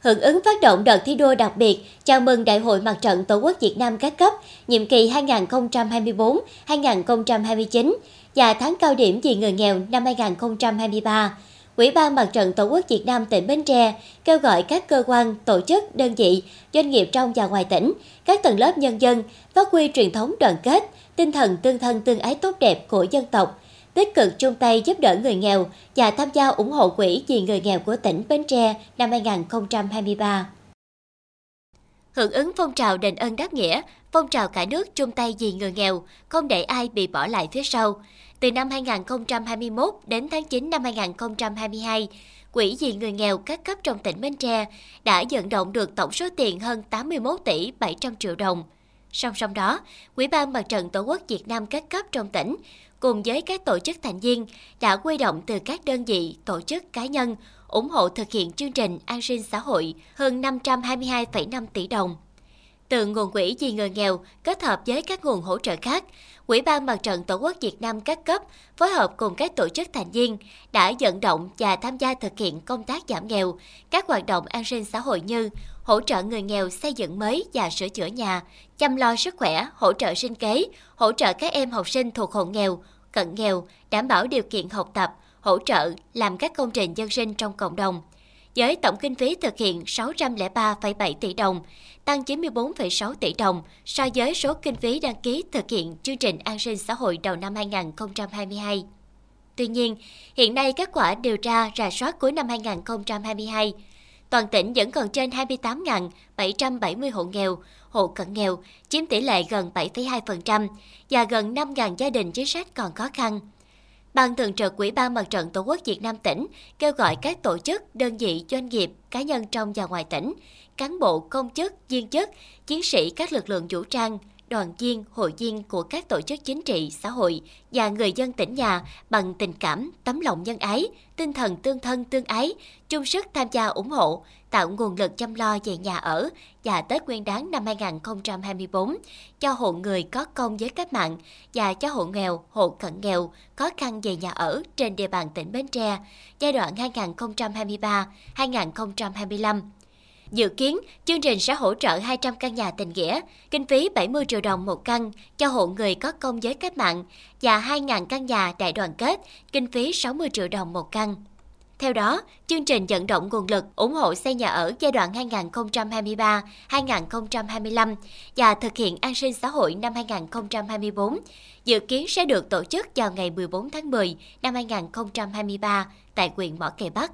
hưởng ứng phát động đợt thi đua đặc biệt chào mừng Đại hội Mặt trận Tổ quốc Việt Nam các cấp nhiệm kỳ 2024-2029 và tháng cao điểm vì người nghèo năm 2023. Ủy ban Mặt trận Tổ quốc Việt Nam tỉnh Bến Tre kêu gọi các cơ quan, tổ chức, đơn vị, doanh nghiệp trong và ngoài tỉnh, các tầng lớp nhân dân phát huy truyền thống đoàn kết, tinh thần tương thân tương ái tốt đẹp của dân tộc, tích cực chung tay giúp đỡ người nghèo và tham gia ủng hộ quỹ vì người nghèo của tỉnh Bến Tre năm 2023. Hưởng ứng phong trào đền ơn đáp nghĩa, phong trào cả nước chung tay vì người nghèo, không để ai bị bỏ lại phía sau. Từ năm 2021 đến tháng 9 năm 2022, Quỹ vì người nghèo các cấp trong tỉnh Bến Tre đã vận động được tổng số tiền hơn 81 tỷ 700 triệu đồng. Song song đó, Quỹ ban Mặt trận Tổ quốc Việt Nam các cấp trong tỉnh cùng với các tổ chức thành viên đã quy động từ các đơn vị, tổ chức cá nhân ủng hộ thực hiện chương trình an sinh xã hội hơn 522,5 tỷ đồng. Từ nguồn quỹ vì người nghèo kết hợp với các nguồn hỗ trợ khác, Quỹ ban Mặt trận Tổ quốc Việt Nam các cấp phối hợp cùng các tổ chức thành viên đã vận động và tham gia thực hiện công tác giảm nghèo, các hoạt động an sinh xã hội như hỗ trợ người nghèo xây dựng mới và sửa chữa nhà, chăm lo sức khỏe, hỗ trợ sinh kế, hỗ trợ các em học sinh thuộc hộ nghèo, cận nghèo, đảm bảo điều kiện học tập, hỗ trợ làm các công trình dân sinh trong cộng đồng. Với tổng kinh phí thực hiện 603,7 tỷ đồng, tăng 94,6 tỷ đồng so với số kinh phí đăng ký thực hiện chương trình an sinh xã hội đầu năm 2022. Tuy nhiên, hiện nay kết quả điều tra rà soát cuối năm 2022 toàn tỉnh vẫn còn trên 28.770 hộ nghèo, hộ cận nghèo, chiếm tỷ lệ gần 7,2% và gần 5.000 gia đình chính sách còn khó khăn. Ban Thường trực Quỹ ban Mặt trận Tổ quốc Việt Nam tỉnh kêu gọi các tổ chức, đơn vị, doanh nghiệp, cá nhân trong và ngoài tỉnh, cán bộ, công chức, viên chức, chiến sĩ các lực lượng vũ trang, đoàn viên, hội viên của các tổ chức chính trị, xã hội và người dân tỉnh nhà bằng tình cảm, tấm lòng nhân ái, tinh thần tương thân tương ái, chung sức tham gia ủng hộ, tạo nguồn lực chăm lo về nhà ở và Tết Nguyên đán năm 2024 cho hộ người có công với cách mạng và cho hộ nghèo, hộ cận nghèo khó khăn về nhà ở trên địa bàn tỉnh Bến Tre giai đoạn 2023-2025 Dự kiến, chương trình sẽ hỗ trợ 200 căn nhà tình nghĩa, kinh phí 70 triệu đồng một căn cho hộ người có công với cách mạng và 2.000 căn nhà đại đoàn kết, kinh phí 60 triệu đồng một căn. Theo đó, chương trình vận động nguồn lực ủng hộ xây nhà ở giai đoạn 2023-2025 và thực hiện an sinh xã hội năm 2024 dự kiến sẽ được tổ chức vào ngày 14 tháng 10 năm 2023 tại huyện Mỏ Cày Bắc.